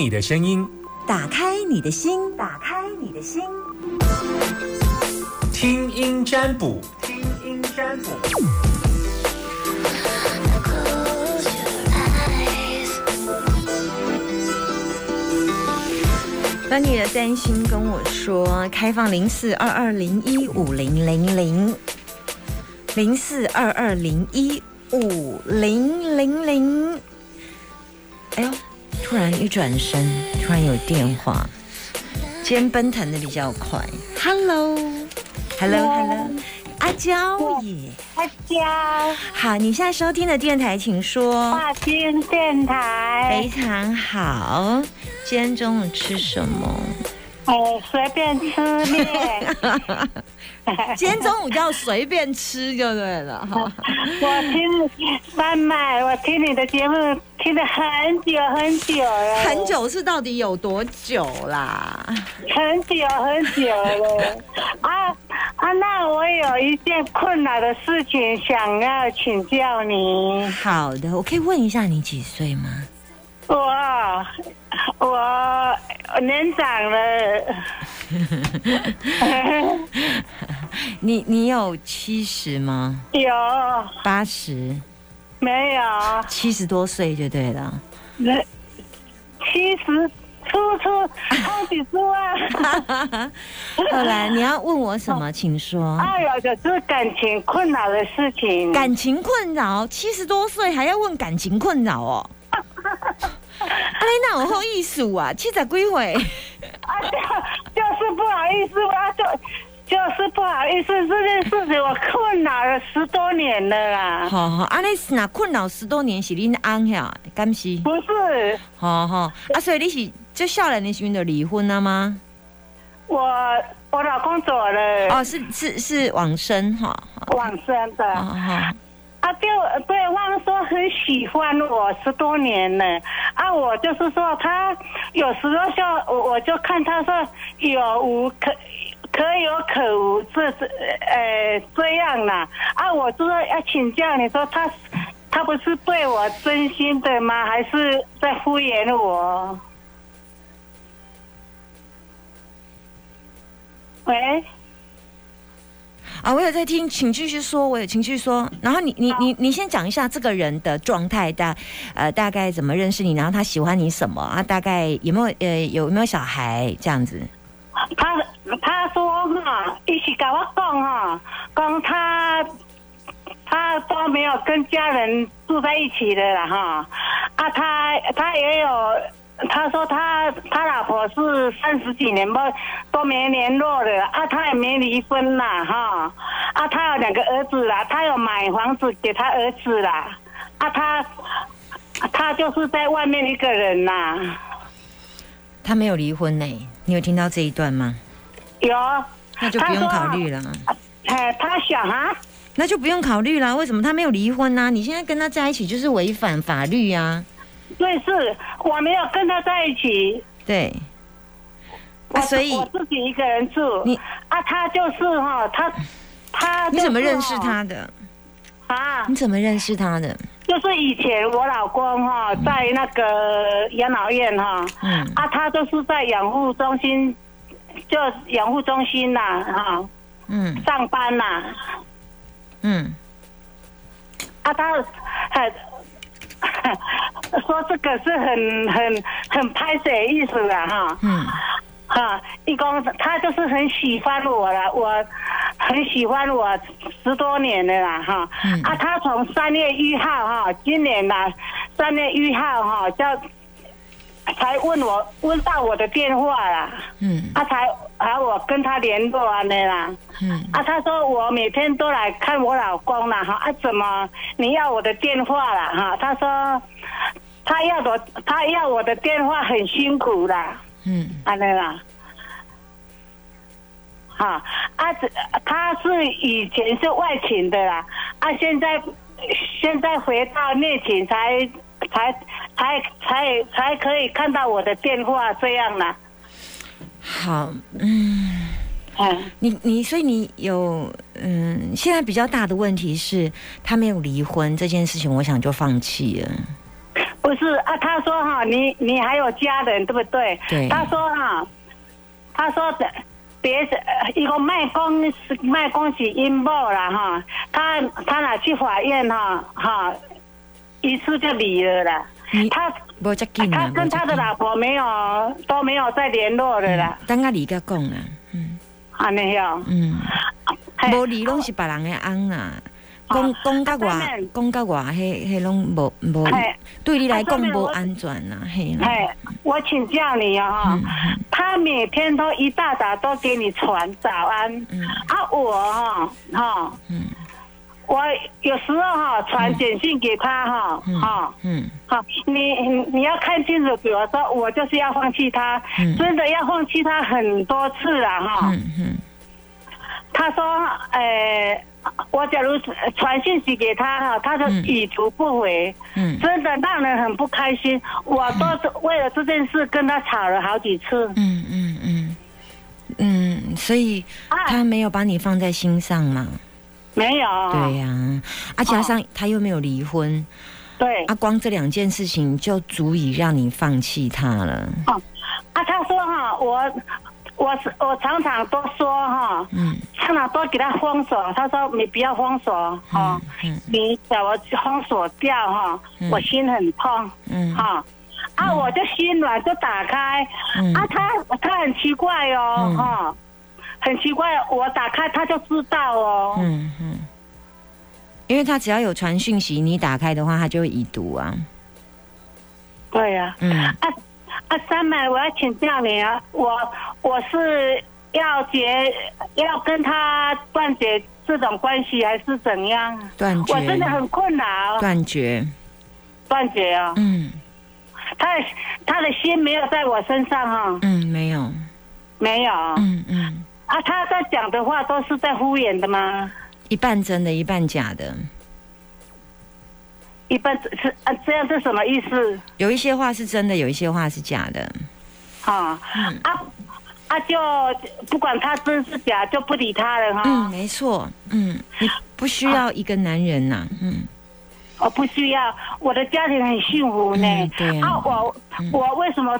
你的声音，打开你的心，打开你的心，听音占卜，听音占卜。把你的担心跟我说，开放零四二二零一五零零零。零四二二零一五零零零。哎呦，突然一转身，突然有电话，今天奔腾的比较快。Hello，Hello，Hello，阿娇耶，阿娇，好，你现在收听的电台，请说。华金电台非，常好，今天中午吃什么？我，随便吃面。今天中午叫随便吃就对了哈。我听三麦，我听你的节目听了很久很久了，很久是到底有多久啦？很久很久了。啊啊，那我有一件困难的事情想要请教你。好的，我可以问一下你几岁吗？我我年长了，你你有七十吗？有八十？没有？七十多岁就对了。那七十出出好几十万。后来你要问我什么，请说。哎呀，就是感情困扰的事情。感情困扰，七十多岁还要问感情困扰哦？哎，那我好意思啊，七十几岁。啊，就就是不好意思啊，就就是不好意思，这件事情我困扰了十多年了啦。好好，安尼那困扰十多年是恁翁呀，敢是？不是，好好啊，所以你是就少年的时候就离婚了吗？我我老公走了，哦，是是是往生哈。往生的。好好。啊，对对方说很喜欢我十多年了，啊，我就是说他有时候就我我就看他说有无可可有可无，这是呃这样啦，啊，我就说要请教你说他他不是对我真心的吗？还是在敷衍我？喂。啊，我有在听，请继续说。我有情绪说，然后你你你你先讲一下这个人的状态，大呃大概怎么认识你，然后他喜欢你什么啊？大概有没有呃有没有小孩这样子？他他说哈，一起跟我讲哈，讲他他都没有跟家人住在一起的了哈，啊他他也有。他说他他老婆是三十几年不都没联络了啊，他也没离婚啦哈啊，他有两个儿子啦，他有买房子给他儿子啦啊，他他就是在外面一个人呐，他没有离婚呢，你有听到这一段吗？有，那就不用考虑了。哎，他想啊，那就不用考虑了。为什么他没有离婚呢？你现在跟他在一起就是违反法律呀。对，是我没有跟他在一起。对，啊，所以我自己一个人住。你啊，他就是哈，他他你怎么认识他的？啊？你怎么认识他的？就是以前我老公哈，在那个养老院哈，嗯，啊，他都是在养护中心，就养护中心呐，哈，嗯，上班呐，嗯，啊，他很。说这个是很很很拍摄意思的哈，嗯，哈，一公他就是很喜欢我了，我很喜欢我十多年了啦哈，啊，他从三月一号哈，今年呐三月一号哈，叫才问我问到我的电话啦，嗯，他才还我跟他联络啊那啦，嗯，啊，他说我每天都来看我老公啦哈，啊，怎么你要我的电话啦哈？他说。他要的，他要我的电话很辛苦啦。嗯，安尼啦，哈啊，这他是以前是外勤的啦，啊，现在现在回到内勤才才才才才可以看到我的电话这样啦。好，嗯，嗯，你你所以你有嗯，现在比较大的问题是他没有离婚这件事情，我想就放弃了。不是啊，他说哈，你你还有家人对不对？对他说哈，他说的别是呃一个卖公是卖恭喜阴谋了哈，他他拿去法院哈哈，一次就离了啦。你他无遮紧啊，他跟他的老婆没有都没有再联络了啦，等下离个讲啦，嗯。啊没有，嗯，嘿。无离拢是别人的翁啦。讲哦。讲甲外啊当然，讲甲外，迄迄拢无无嘿，对你来讲无安全啦，嘿我请教你啊他每天都一大早都给你传早安，嗯。啊我哈哈，嗯。我有时候哈传简讯给他哈嗯。哈。嗯。好，你你你要看清楚，比如说我就是要放弃他，嗯。真的要放弃他很多次了哈。嗯嗯他说，呃，我假如传信息给他哈，他就嗯已读不回，嗯真的让人很不开心。我都是为了这件事跟他吵了好几次。嗯嗯嗯嗯，所以啊他没有把你放在心上嘛？没有，对呀，啊，加上他又没有离婚，对啊，光这两件事情就足以让你放弃他了。啊，他说哈，我我是我常常都说哈，嗯常常都给他封锁。他说你不要封锁哈，嗯你叫我封锁掉哈，嗯。我心很痛。嗯。哈。啊，我就心软，就打开。嗯。啊，他他很奇怪哦。嗯。哈，很奇怪，我打开他就知道哦。嗯嗯，因为他只要有传讯息，你打开的话，他就会已读啊。对呀。嗯。啊啊，三妹，我要请教你啊，我我是要结要跟他断绝这种关系，还是怎样？断绝我真的很困扰，断绝，断绝啊！嗯他的他的心没有在我身上哈、嗯，没有，没有。嗯嗯，啊，他在讲的话都是在敷衍的吗？一半真的，一半假的。一般是啊，这样是什么意思？有一些话是真的，有一些话是假的。啊、嗯啊啊，就不管他真是假，就不理他了哈。嗯，没错。嗯，你不需要一个男人呐、嗯我不需要，我的家庭很幸福呢。嗯对啊我我为什么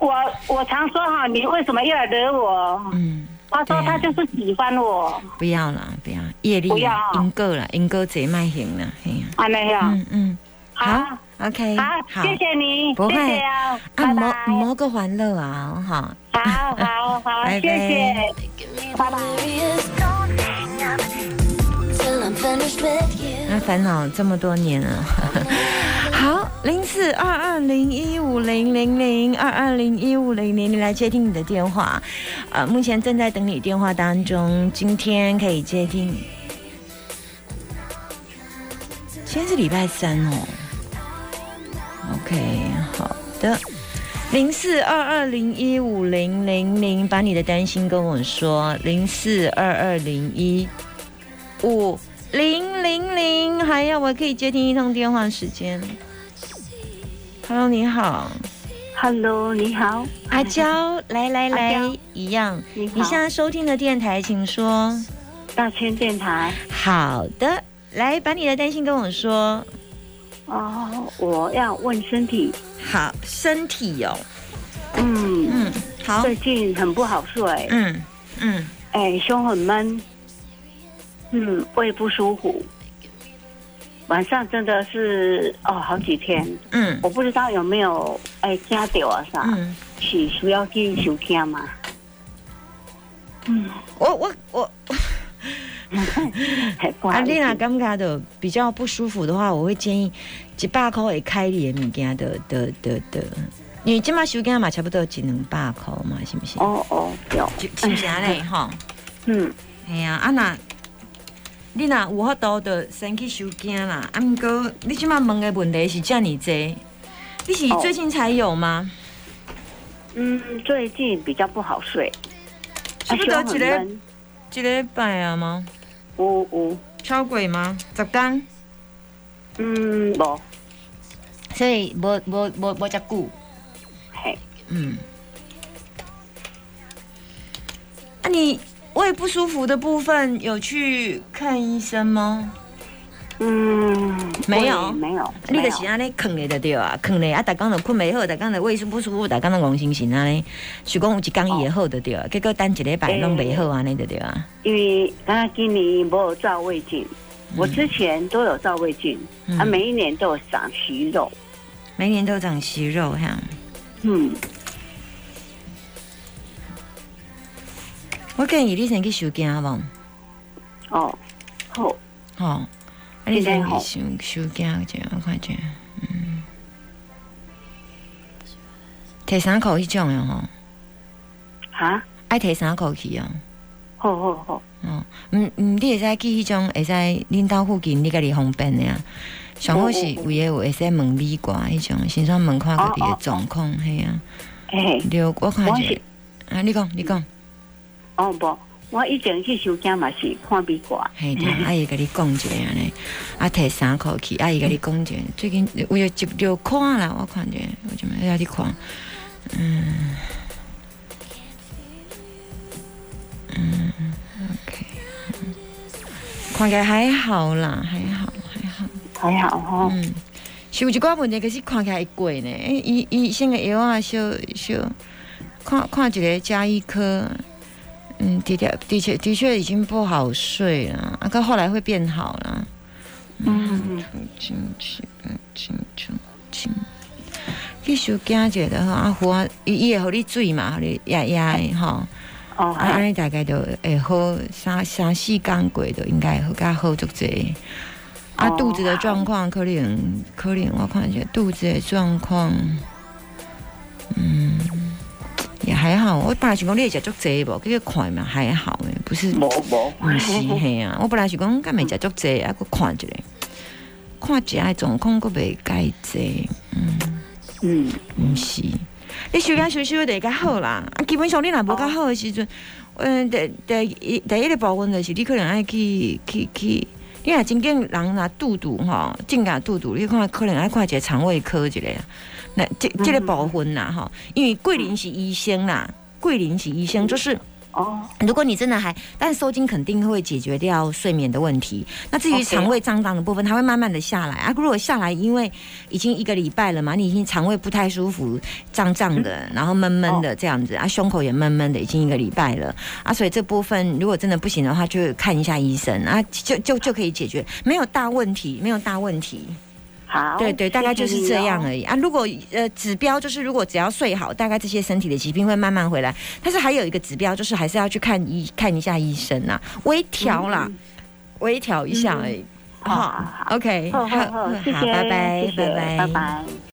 我我常说哈，你为什么要来惹我？嗯，他说他就是喜欢我，不要了，不要业力不要啦，因果啦，因果贼卖行了，哎呀、啊没有。嗯嗯，好好，OK，好，谢谢你，不会啊，啊，拜谋。谋个欢乐啊，哈，好好好，拜拜谢谢，拜拜。那烦恼这么多年了。好，零四二二零一五零零零二二零一五零零，你来接听你的电话。呃，目前正在等你电话当中，今天可以接听。今天是礼拜三哦。OK，好的。零四二二零一五零零零，把你的担心跟我说。零四二二零一五零零零，还要我可以接听一通电话时间。Hello，你好，Hello，你好，阿娇，来来来，一样。你好你现在收听的电台，请说。大千电台。好的，来把你的担心跟我说。哦，我要问身体，好，身体哦，嗯，嗯，好，最近很不好睡，嗯嗯，哎，胸很闷，嗯，胃不舒服，晚上真的是哦，好几天，嗯。我不知道有没有哎加掉啊啥，嗯，是需要去收听吗？嗯，我我我，啊，你若思，感觉的比较不舒服的话，我会建议一百块会开你的物件的的的的，因为今嘛收件嘛差不多一两百块嘛，是不是？哦哦，有，是不是安尼吼？嗯，系啊，啊那你若有法度就先去收件啦。啊，毋过你即马问的问题是遮尔济，你是哦最近才有吗？嗯，最近比较不好睡，差不多一个闷，一个礼拜啊吗？有有，超过吗？十天，嗯，无，所以无无无无遮久。嘿。嗯。啊，你胃不舒服的部分有去看医生吗？嗯，没有？没有，你就是安尼困咧就对啊，困咧啊，逐工就困袂好，逐工就胃不舒服，逐工就戆星星安尼，是讲有一工伊会好就对啊，结果等一礼拜拢袂好安尼就对啊。因为刚刚今年无有照胃镜，我之前都有照胃镜，嗯。啊，每一年都有长息肉，每年都长息肉哈。嗯，我建议你先去收惊无，哦，好，吼，啊你在吼收收惊者，我看者，嗯，摕衫裤迄种的吼，哈，爱摕衫裤去哦。好好好，哦，嗯嗯，你会使去迄种会使恁兜附近，你家己方便的啊。上好是有诶有会使问美国迄种，先算问看家己的状况，嘿啊。哎，对，我看者我是，啊，你讲你讲，哦不，我以前去收惊嘛是看美国，嘿，对，阿姨甲你讲一下安尼，啊，摕衫裤去，阿姨甲你讲一下，最近有有一条看啦，我看者，我就要去看，嗯，嗯，OK，看起来还好啦，还好还好。还好哈，嗯，是有一寡问题，可是看起来会过呢。诶，医医生的药啊，小小看看一个加医科，嗯，的确的确的确已经不好睡了，啊，可后来会变好了。嗯嗯，清楚，清楚，清。去收惊者的吼，啊，胡啊，伊伊会互你水嘛，互你压压的吼，哦，啊，安，尼大概就会好三三四工过就应该会较好足济。啊，肚子的状况可能可能我看一下肚子的状况，也还好。我本来想讲你会食足济无，结果看嘛还好诶，不是无无，不是嘿啊。我本来想讲敢会食足济，啊，佮看一下，看食的状况佮袂介济，嗯。嗯，毋是，你休假休息会较好啦。啊，基本上你若无较好的时阵，嗯，第第一第一个部分就是你可能爱去去去，你若真正人若肚肚吼，真甲肚肚，你看可能爱看一个肠胃科一个啦。那这这个部分啦吼，因为桂林是医生啦，桂林是医生，就是哦，如果你真的还，但收金肯定会解决掉睡眠的问题。那至于肠胃胀胀的部分，它会慢慢的下来啊。如果下来，因为已经一个礼拜了嘛，你已经肠胃不太舒服，胀胀的，然后闷闷的这样子啊，胸口也闷闷的，已经一个礼拜了啊。所以这部分如果真的不行的话，就看一下医生啊，就就就可以解决，没有大问题，没有大问题。好，对对，大概就是这样。而已啊。如果呃指标就是如果只要睡好，大概这些身体的疾病会慢慢回来。但是还有一个指标就是还是要去看医看一下医生呐、微调啦，微调一下而已。好好好好好好，谢谢，拜拜拜拜拜拜。